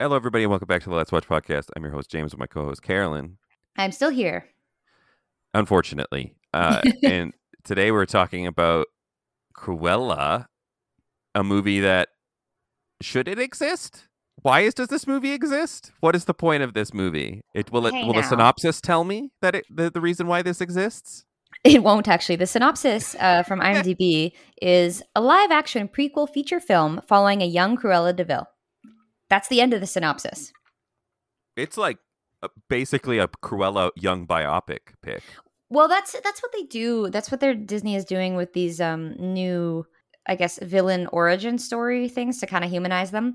Hello, everybody, and welcome back to the Let's Watch podcast. I'm your host, James, with my co host, Carolyn. I'm still here. Unfortunately. Uh, and today we're talking about Cruella, a movie that should it exist? Why is, does this movie exist? What is the point of this movie? It will it Hey will the synopsis tell me that it, the, the reason why this exists? It won't actually. The synopsis uh, from IMDb is a live action prequel feature film following a young Cruella de Vil. That's the end of the synopsis. It's like uh, basically a Cruella young biopic pick. Well, that's that's what they do. That's what their Disney is doing with these um, new, I guess, villain origin story things to kind of humanize them.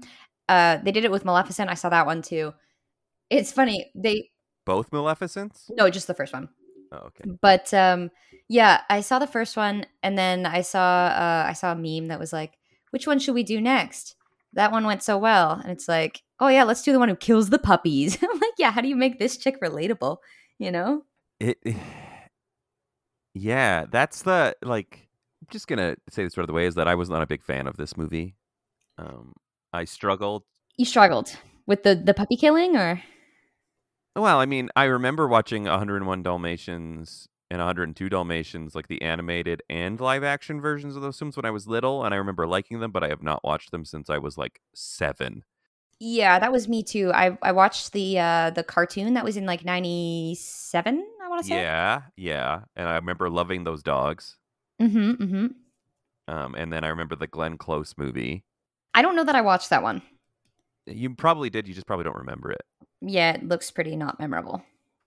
Uh, they did it with Maleficent. I saw that one too. It's funny. They Both Maleficents? no, just the first one. Oh, okay. but um yeah i saw the first one and then i saw uh i saw a meme that was like which one should we do next that one went so well and it's like oh yeah let's do the one who kills the puppies i'm like yeah how do you make this chick relatable you know It, yeah, that's the like. I'm just gonna say this right away is that I was not a big fan of this movie. Um, I struggled. you struggled with the the puppy killing or Well, I mean, I remember watching 101 Dalmatians and 102 Dalmatians, like the animated and live action versions of those films when I was little, and I remember liking them, but I have not watched them since I was like seven. yeah that was me too i i watched the uh the cartoon that was in like 97 i want to say Yeah, yeah, and I remember loving those dogs. mm-hmm mm-hmm Um, and then I remember the Glenn Close movie. i don't know that i watched that one You probably did. You just probably don't remember it. yeah it looks pretty not memorable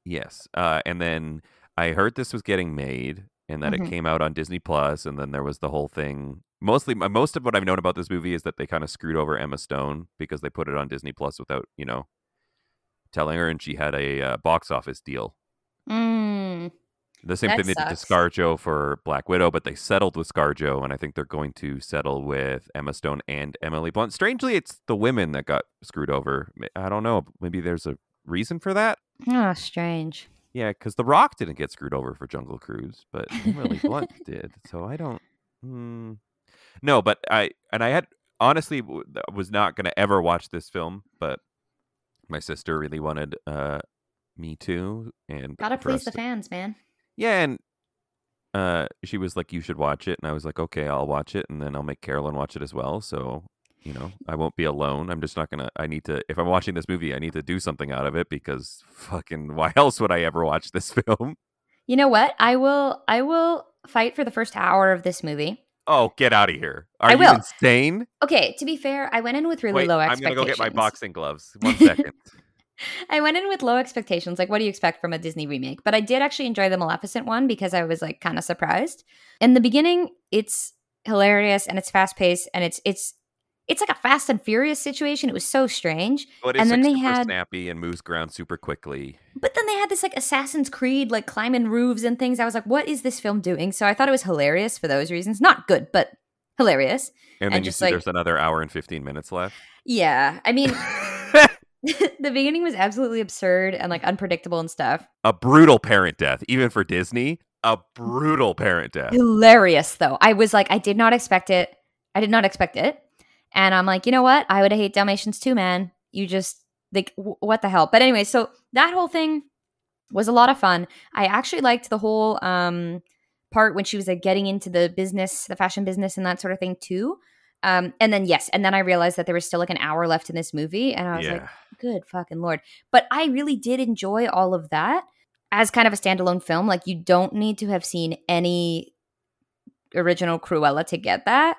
Yes. Uh, and then I heard this was getting made and that Mhm. it came out on Disney Plus, and then there was the whole thing. Mostly, most of what I've known about this movie is that they kind of screwed over Emma Stone because they put it on Disney Plus without, you know, telling her, and she had a uh, box office deal. mm. The same thing they did to. ScarJo for Black Widow, but they settled with ScarJo, and I think they're going to settle with Emma Stone and Emily Blunt. Strangely, it's the women that got screwed over. I don't know. Maybe there's a reason for that. Oh, strange. Yeah, because The Rock didn't get screwed over for Jungle Cruise, but Emily Blunt did. So I don't. Mm, no, but I and I had honestly was not going to ever watch this film, but my sister really wanted uh me to, and Gotta please the fans, man. Yeah, and uh, she was like, "You should watch it," and I was like, "Okay, I'll watch it, and then I'll make Carolyn watch it as well." So you know, I won't be alone. I'm just not gonna. I need to. If I'm watching this movie, I need to do something out of it because fucking, why else would I ever watch this film? You know what? I will. I will fight for the first hour of this movie. Oh, get out of here! Are I you will. insane? Okay, to be fair, I went in with really Wait, low I'm gonna go get my boxing gloves. One second. I went in with low expectations. Like, what do you expect from a Disney remake? But I did actually enjoy the Maleficent one because I was like kind of surprised. In the beginning, it's hilarious and it's fast paced and it's it's it's like a Fast and Furious situation. It was so strange. But it's And then like they super had- snappy and moves ground super quickly. But then they had this like Assassin's Creed, like climbing roofs and things. I was like, what is this film doing? So I thought it was hilarious for those reasons. Not good, but hilarious. And then And you just, see like- there's another hour and 15 minutes left. Yeah. I mean, the beginning was absolutely absurd and like unpredictable and stuff. a brutal parent death, even for Disney. A brutal parent death. Hilarious though. I was like, I did not expect it. I did not expect it. And I'm like, you know what? I would hate Dalmatians too, man. You just like w- what the hell? But anyway, so that whole thing was a lot of fun. I actually liked the whole um part when she was like getting into the business, the fashion business and that sort of thing too. Um and then yes, and then I realized that there was still like an hour left in this movie and I was like, good fucking lord. But I really did enjoy all of that as kind of a standalone film. Like you don't need to have seen any original Cruella to get that,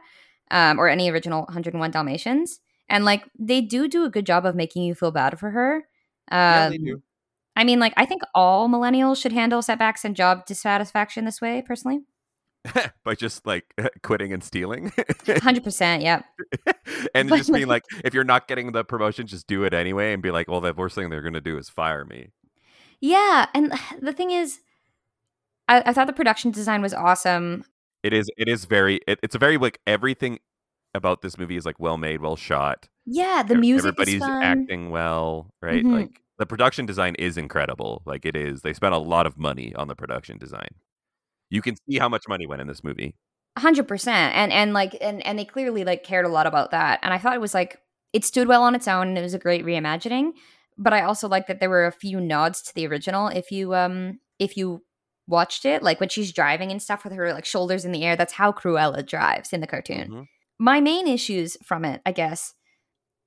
um, or any original 101 Dalmatians. And like they do do a good job of making you feel bad for her. Yeah, Um, they do. I mean, like I think all millennials should handle setbacks and job dissatisfaction this way. Personally, By just like quitting and stealing. 100. percent Yep. and just being like- if you're not getting the promotion, just do it anyway and be like, well, the worst thing they're going to do is fire me. Yeah, and the thing is, I, I thought the production design was awesome. It is, it is very, it, it's a very like everything about this movie is like well made, well shot. Yeah, the music Everybody's acting well, right? Mhm. Like the production design is incredible. Like it is. They spent a lot of money on the production design. You can see how much money went in this movie. hundred percent and and like and and they clearly like cared a lot about that and i thought it was like it stood well on its own and it was a great reimagining. But I also like that there were a few nods to the original. If you um if you watched it, like when she's driving and stuff with her like shoulders in the air, that's how Cruella drives in the cartoon. Mhm. My main issues from it, I guess,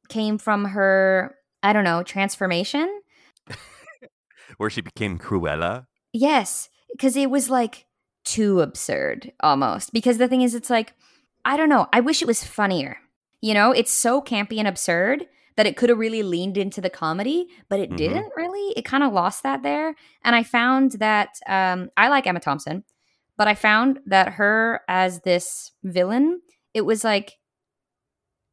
came from her, I don't know, transformation. Where she became Cruella. Yes, because it was like too absurd almost. Because the thing is, it's like, I don't know, I wish it was funnier. You know, it's so campy and absurd that it could have really leaned into the comedy, but it Mhm. didn't really. It kind of lost that there. And I found that um, I like Emma Thompson, but I found that her as this villain, it was like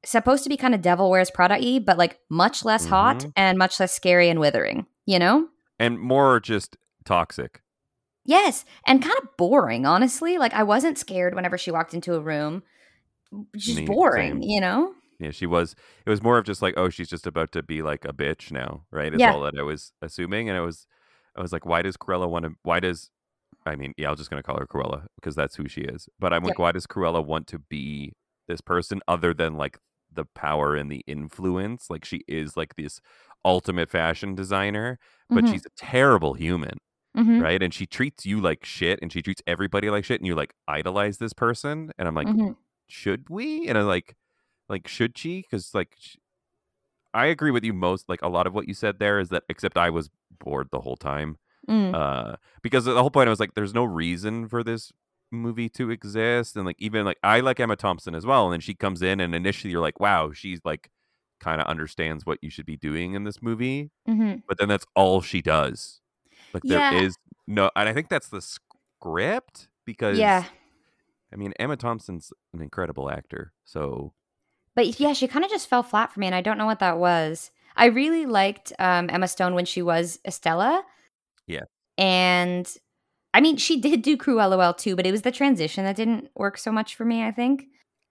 supposed to be kind of Devil Wears Prada y, but like much less hot Mhm. and much less scary and withering, you know? And more just toxic. Yes, and kind of boring, honestly. Like I wasn't scared whenever she walked into a room. Just Me, boring, same. you know? Yeah, she was. It was more of just like, oh, she's just about to be like a bitch now, right? Is Yeah. all that I was assuming, and it was, I was like, why does Cruella want to? Why does, I mean, yeah, I was just gonna call her Cruella because that's who she is. But I'm like, why does Cruella want to be this person other than like the power and the influence? Like she is like this ultimate fashion designer, but Mhm, she's a terrible human, mhm, right? And she treats you like shit, and she treats everybody like shit, and you like idolize this person, and I'm like, mhm. should we? And I'm like, like should she? Because like, sh- I agree with you most. Like a lot of what you said there is that, except I was bored the whole time. Mm, Uh, because the whole point I was like, there's no reason for this movie to exist, and like even like I like Emma Thompson as well, and then she comes in, and initially you're like, wow, she's like kind of understands what you should be doing in this movie, mhm. but then that's all she does. Like Yeah. there is no, and I think that's the script because Yeah. I mean, Emma Thompson's an incredible actor. So, But yeah, she kind of just fell flat for me, and I don't know what that was. I really liked um, Emma Stone when she was Estella. Yeah. And I mean, she did do Cruella LOL too, but it was the transition that didn't work so much for me, I think.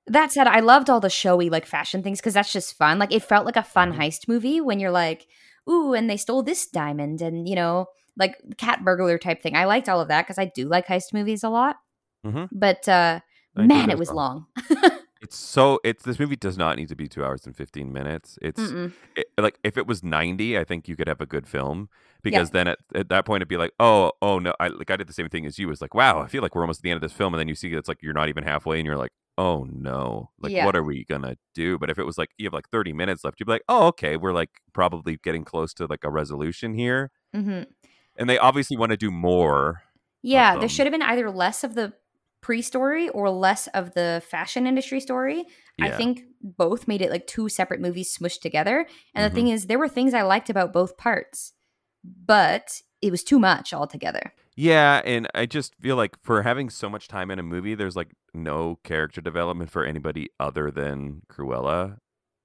That said, I loved all the showy like fashion things because that's just fun. Like it felt like a fun Mhm. heist movie when you're like, ooh, and they stole this diamond and you know, like cat burglar type thing. I liked all of that because I do like heist movies a lot. Mhm. But uh man, it was well. long. it's so it's this movie does not need to be two hours and fifteen minutes. It's it, like if it was ninety, I think you could have a good film because then at, at that point it'd be like, oh, oh no, I like I did the same thing as you. It's like, wow, I feel like we're almost at the end of this film, and then you see it's like you're not even halfway, and you're like, oh no, like Yeah. what are we gonna do? But if it was like you have like thirty minutes left, you'd be like, oh, okay, we're like probably getting close to like a resolution here, hmm and they obviously want to do more. Yeah, there should have been either less of the pre-story or less of the fashion industry story. I think both made it like two separate movies smushed together. And Mhm. the thing is, there were things I liked about both parts, but it was too much altogether. Yeah, and I just feel like for having so much time in a movie, there's like no character development for anybody other than Cruella,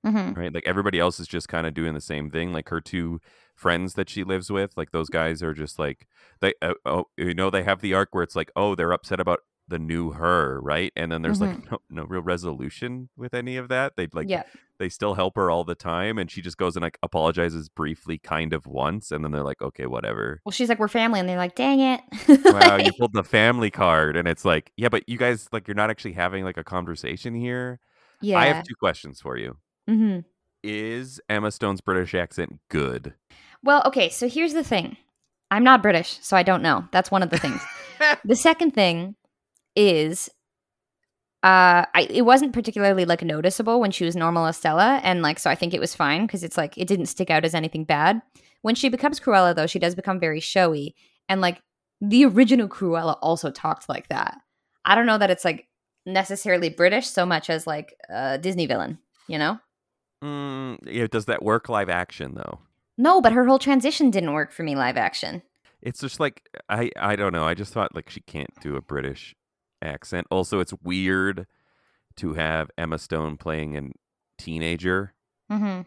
hmm right? Like everybody else is just kind of doing the same thing. Like her two friends that she lives with, like those guys are just like they, uh, oh, you know, they have the arc where it's like, oh, they're upset about the new her, right? And then there's like no, no real resolution with any of that. They like yeah, they still help her all the time, and she just goes and like apologizes briefly, kind of once, and then they're like, okay, whatever. well, she's like, "We're family," and they're like, "Dang it!" wow, you pulled the family card, and it's like, yeah, but you guys like you're not actually having like a conversation here. yeah. I have two questions for you. hmm Is Emma Stone's British accent good? Well, okay. So here's the thing: I'm not British, so I don't know. That's one of the things. the second thing is uh I, it wasn't particularly like noticeable when she was normal estella and like so i think it was fine because it's like it didn't stick out as anything bad when she becomes cruella though she does become very showy and like the original cruella also talked like that i don't know that it's like necessarily british so much as like a disney villain you know Mm, yeah, does that work live action though? no but her whole transition didn't work for me live action It's just like I I don't know. I just thought like she can't do a British accent. Also, it's weird to have Emma Stone playing a teenager hmm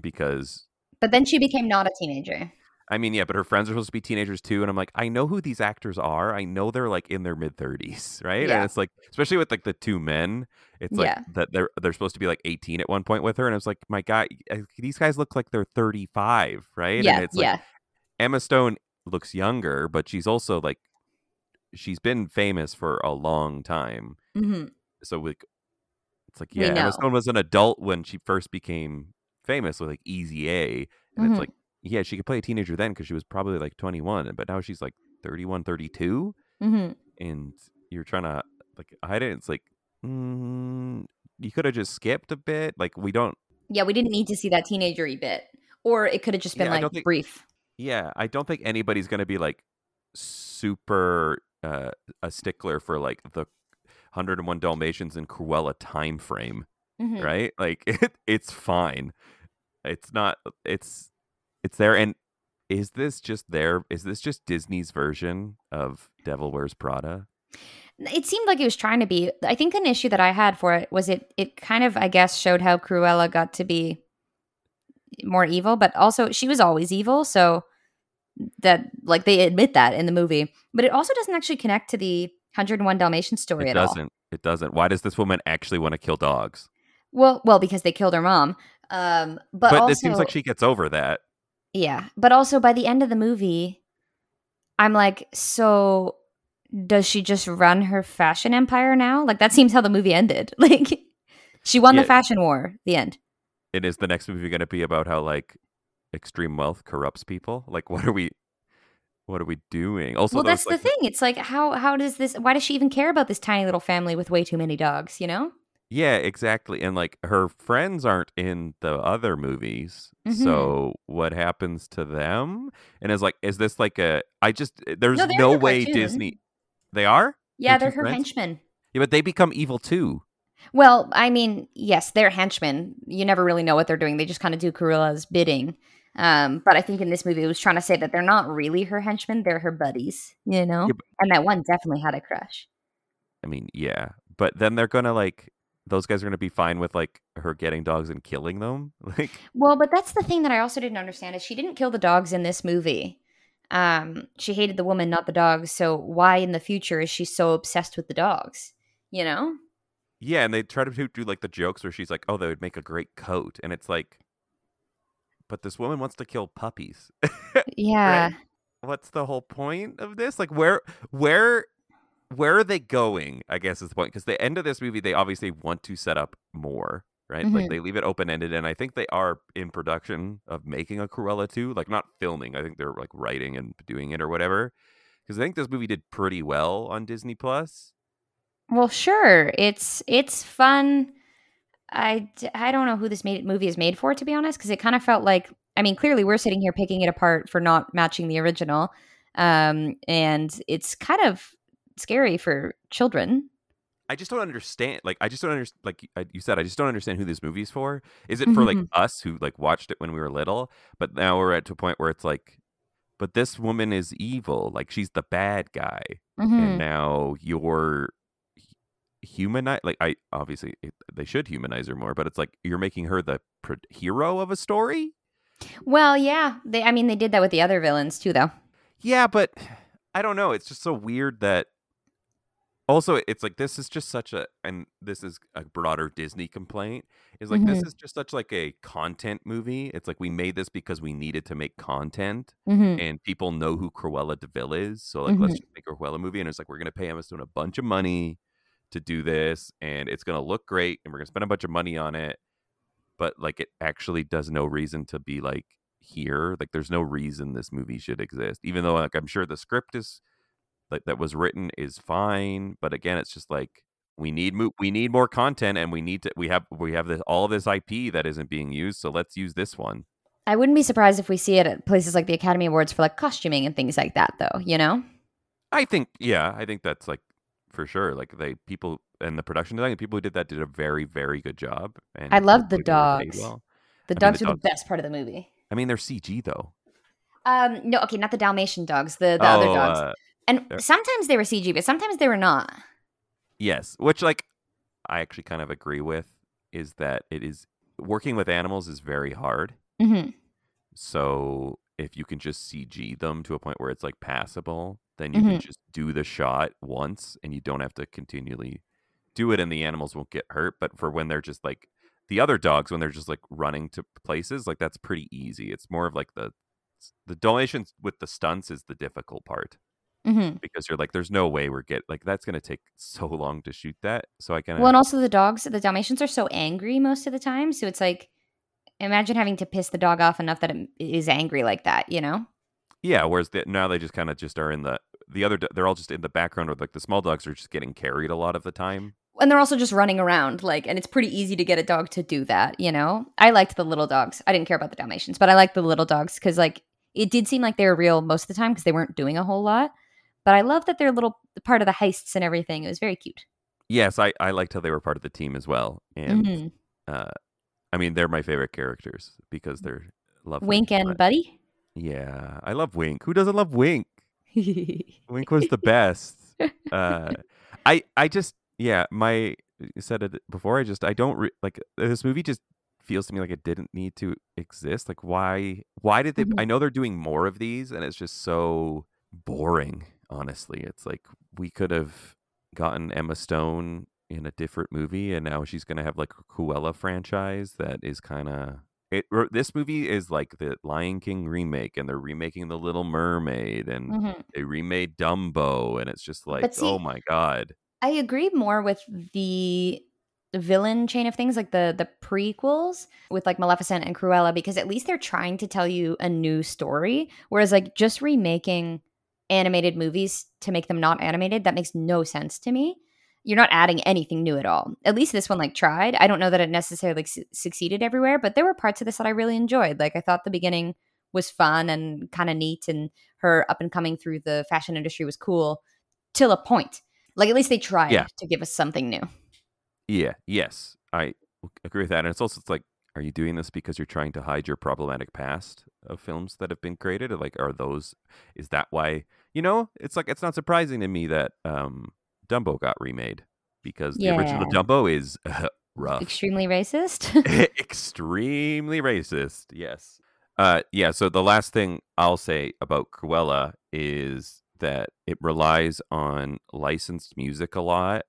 because but then she became not a teenager I mean, yeah, but her friends are supposed to be teenagers too, and I'm like, I know who these actors are. I know they're like in their mid 30s, right? Yeah. And it's like, especially with like the two men, it's like Yeah. that they're they're supposed to be like 18 at one point with her, and it's like, my God, uh, these guys look like they're 35, right? yeah and it's like yeah Emma Stone looks younger, but she's also like, she's been famous for a long time, hmm so like, it's like, yeah. Emma Stone was an adult when she first became famous with like Easy A, and Mhm. it's like yeah, she could play a teenager then because she was probably like 21, but now she's like 31, 32, hmm and you're trying to like hide it. It's like mm, you could have just skipped a bit. Like we don't. Yeah, we didn't need to see that teenagery bit, or it could have just been Yeah, like think- brief. Yeah, I don't think anybody's gonna be like super uh, a stickler for like the 101 Dalmatians and Cruella time frame. Mhm. right? Like it, it's fine. It's not. It's it's there. And is this just there? Is this just Disney's version of Devil Wears Prada? It seemed like it was trying to be. I think an issue that I had for it was it. It kind of, I guess, showed how Cruella got to be more evil, but also she was always evil. So that, like, they admit that in the movie, but it also doesn't actually connect to the 101 Dalmatian story It at all. It doesn't. It doesn't. Why does this woman actually want to kill dogs? Well, well, because they killed her mom. Um, but, But, also, it seems like she gets over that. yeah. But also by the end of the movie, I'm like, so does she just run her fashion empire now? Like that seems how the movie ended. Like she won Yeah. the fashion war. The end. And is the next movie going to be about how like extreme wealth corrupts people? Like, what are we? What are we doing? Also, well, that's like, the thing. It's like how how does this? Why does she even care about this tiny little family with way too many dogs? You know? Yeah, exactly. And like her friends aren't in the other movies. Mhm. So what happens to them? And is like is this like a I just eh, there's No, no way cartoon. Disney They are? Yeah, They're they're her friends? henchmen. Yeah, but they become evil too. Well, I mean, yes, they're henchmen. You never really know what they're doing. They just kind of do Cruella's bidding. Um, but I think in this movie, it was trying to say that they're not really her henchmen; they're her buddies. You know, Yeah, but- and that one definitely had a crush. I mean, yeah. But then they're gonna like those guys are gonna be fine with like her getting dogs and killing them. Like Well, but that's the thing that I also didn't understand is she didn't kill the dogs in this movie. Um, she hated the woman, not the dogs. So why in the future is she so obsessed with the dogs? You know? Yeah, and they try to do, do like the jokes where she's like, "Oh, they would make a great coat," and it's like, but this woman wants to kill puppies. Yeah. What's the whole point of this? Like, where, where, where are they going? I guess is the point because the end of this movie, they obviously want to set up more, right? Like Mhm. they leave it open ended, and I think they are in production of making a Cruella two, like not filming. I think they're like writing and doing it or whatever. Because I think this movie did pretty well on Disney Plus. Well, sure. It's it's fun. I, I don't know who this made, movie is made for, to be honest, because it kind of felt like I mean, clearly we're sitting here picking it apart for not matching the original, um, and it's kind of scary for children. I just don't understand. Like, I just don't understand. Like you said, I just don't understand who this movie's for. Is it for like Mhm. us who like watched it when we were little, but now we're at to a point where it's like, but this woman is evil. Like she's the bad guy, Mhm. and now you're humanize. Like I obviously it, they should humanize her more, but it's like you're making her the pro- hero of a story. Well, yeah. They, I mean, they did that with the other villains too, though. Yeah, but I don't know. It's just so weird that. Also, it's like this is just such a, and this is a broader Disney complaint. Is like this is just such like a content movie. It's like we made this because we needed to make content, Mm-hmm. and people know who Cruella de Vil is. So like, let's Mhm. just make a Cruella movie, and it's like we're gonna pay Amazon a bunch of money to do this, and it's gonna look great, and we're gonna spend a bunch of money on it. But like, it actually does no reason to be like here. Like, there's no reason this movie should exist, even though like I'm sure the script is like that was written is fine. But again, it's just like we need mo- we need more content, and we need to we have we have this all this IP that isn't being used, so let's use this one. I wouldn't be surprised if we see it at places like the Academy Awards for like costuming and things like that, though. You know? I think, yeah, I think that's like for sure. Like they people and the production design, the people who did that did a very, very good job. And I love the hopefully they were paid dogs. well. The I mean, dogs the are the best part of the movie. I mean, they're CG though. Um, no, okay, not the Dalmatian dogs, the, the other Oh, dogs. uh, and they're- sometimes they were CG, but sometimes they were not. yes, which like I actually kind of agree with is that it is working with animals is very hard. hmm So if you can just CG them to a point where it's like passable, then you can just do the shot once and you don't have to continually do it and the animals won't get hurt. But for when they're just like the other dogs, when they're just like running to places, like that's pretty easy. It's more of like the the Dalmatians with the stunts is the difficult part hmm because you're like, there's no way we're get like that's gonna take so long to shoot that. So I can Well, and also the dogs, the Dalmatians are so angry most of the time. So it's like, Imagine having to piss the dog off enough that it is angry like that, you know? Yeah, whereas the, now they just kind of just are in the the other. They're all just in the background, or like the small dogs are just getting carried a lot of the time. And they're also just running around, like, and it's pretty easy to get a dog to do that, you know? I liked the little dogs. I didn't care about the Dalmatians, but I liked the little dogs because, like, it did seem like they were real most of the time because they weren't doing a whole lot. But I love that they're little part of the heists and everything. It was very cute. Yes, I I liked how they were part of the team as well, and Mhm. uh, I mean they're my favorite characters because they're lovely. Wink and but- Buddy. yeah, I love Wink. Who doesn't love Wink? Wink was the best. uh, I I just yeah, my you said it before. I just I don't re- like this movie. Just feels to me like it didn't need to exist. Like why why did they? Mhm. I know they're doing more of these, and it's just so boring. Honestly, it's like we could have gotten Emma Stone in a different movie, and now she's gonna have like a Cruella franchise that is kind of. It, this movie is like the Lion King remake, and they're remaking The Little Mermaid, and Mhm. they remade Dumbo, and it's just like, see- oh my god. I agree more with the the villain chain of things, like the the prequels with like Maleficent and Cruella, because at least they're trying to tell you a new story. Whereas like just remaking animated movies to make them not animated, that makes no sense to me. You're not adding anything new at all. At least this one like tried. I don't know that it necessarily like, su- succeeded everywhere, but there were parts of this that I really enjoyed. Like I thought the beginning was fun and kind of neat, and her up and coming through the fashion industry was cool till a point. Like at least they tried Yeah. to give us something new. Yeah, yes, I agree with that. And it's also it's like, are you doing this because you're trying to hide your problematic past of films that have been created? Like, are those? Is that why? You know, it's like it's not surprising to me that um Dumbo got remade because the original Dumbo is uh, rough. Extremely racist. extremely racist. Yes. Uh, yeah. So the last thing I'll say about Cruella is that it relies on licensed music a lot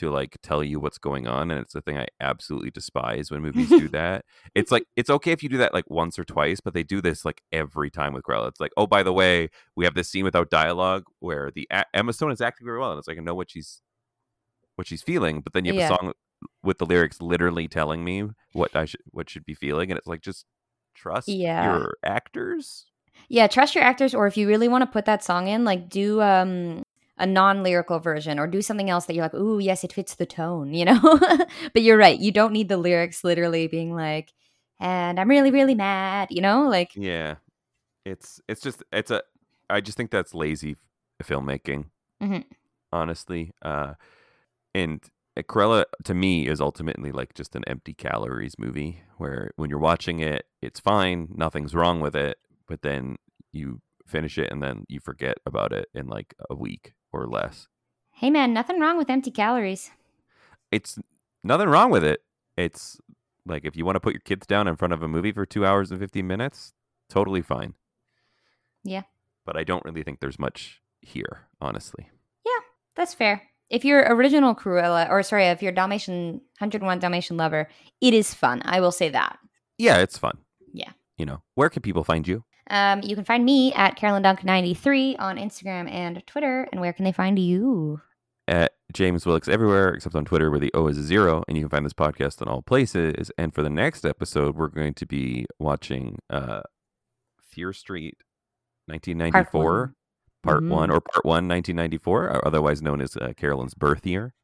to like tell you what's going on, and it's a thing I absolutely despise when movies do that. It's like it's okay if you do that like once or twice, but they do this like every time with Cruella. It's like, oh, by the way, we have this scene without dialogue where the a- Emma Stone is acting very well, and it's like I know what she's what she's feeling, but then you have Yeah. a song with the lyrics literally telling me what I should what should be feeling, and it's like just trust Yeah. your actors. yeah, trust your actors, or if you really want to put that song in, like do um a non-lyrical version or do something else that you're like, ooh, yes, it fits the tone, you know? but you're right. You don't need the lyrics literally being like, and I'm really, really mad, you know? Like Yeah, it's it's just it's a I just think that's lazy filmmaking. Mhm. Honestly, uh, and Cruella to me is ultimately like just an empty calories movie where when you're watching it, it's fine, nothing's wrong with it, but then you finish it and then you forget about it in like a week or less. Hey man, nothing wrong with empty calories. It's nothing wrong with it. It's like if you want to put your kids down in front of a movie for two hours and 15 minutes, totally fine. Yeah. But I don't really think there's much here, honestly. Yeah, that's fair. If you're original Cruella, or sorry, if you're Dalmatian 101 Dalmatian lover, it is fun. I will say that. Yeah, it's fun. Yeah. You know, where can people find you? Um, you can find me at Carolyn Dunk 93 on Instagram and Twitter. And where can they find you? At James Willix everywhere except on Twitter where the O is a zero, and you can find this podcast in all places. And for the next episode, we're going to be watching uh Fear Street 1994, part Mhm. one, or part one, 1994, otherwise known as uh, Carolyn's birth year.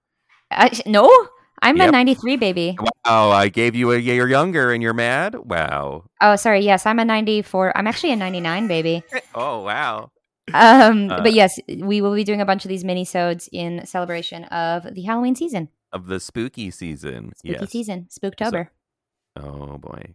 I, no, I'm a 93 baby. Wow, I gave you a year younger and you're mad? Wow. Oh, sorry. Yes, I'm a 94. I'm actually a 99 baby. Oh, wow. Um, Uh, but yes, we will be doing a bunch of these mini-sodes in celebration of the Halloween season. Of the spooky season. Spooky yes. season. Spooktober. Oh, boy.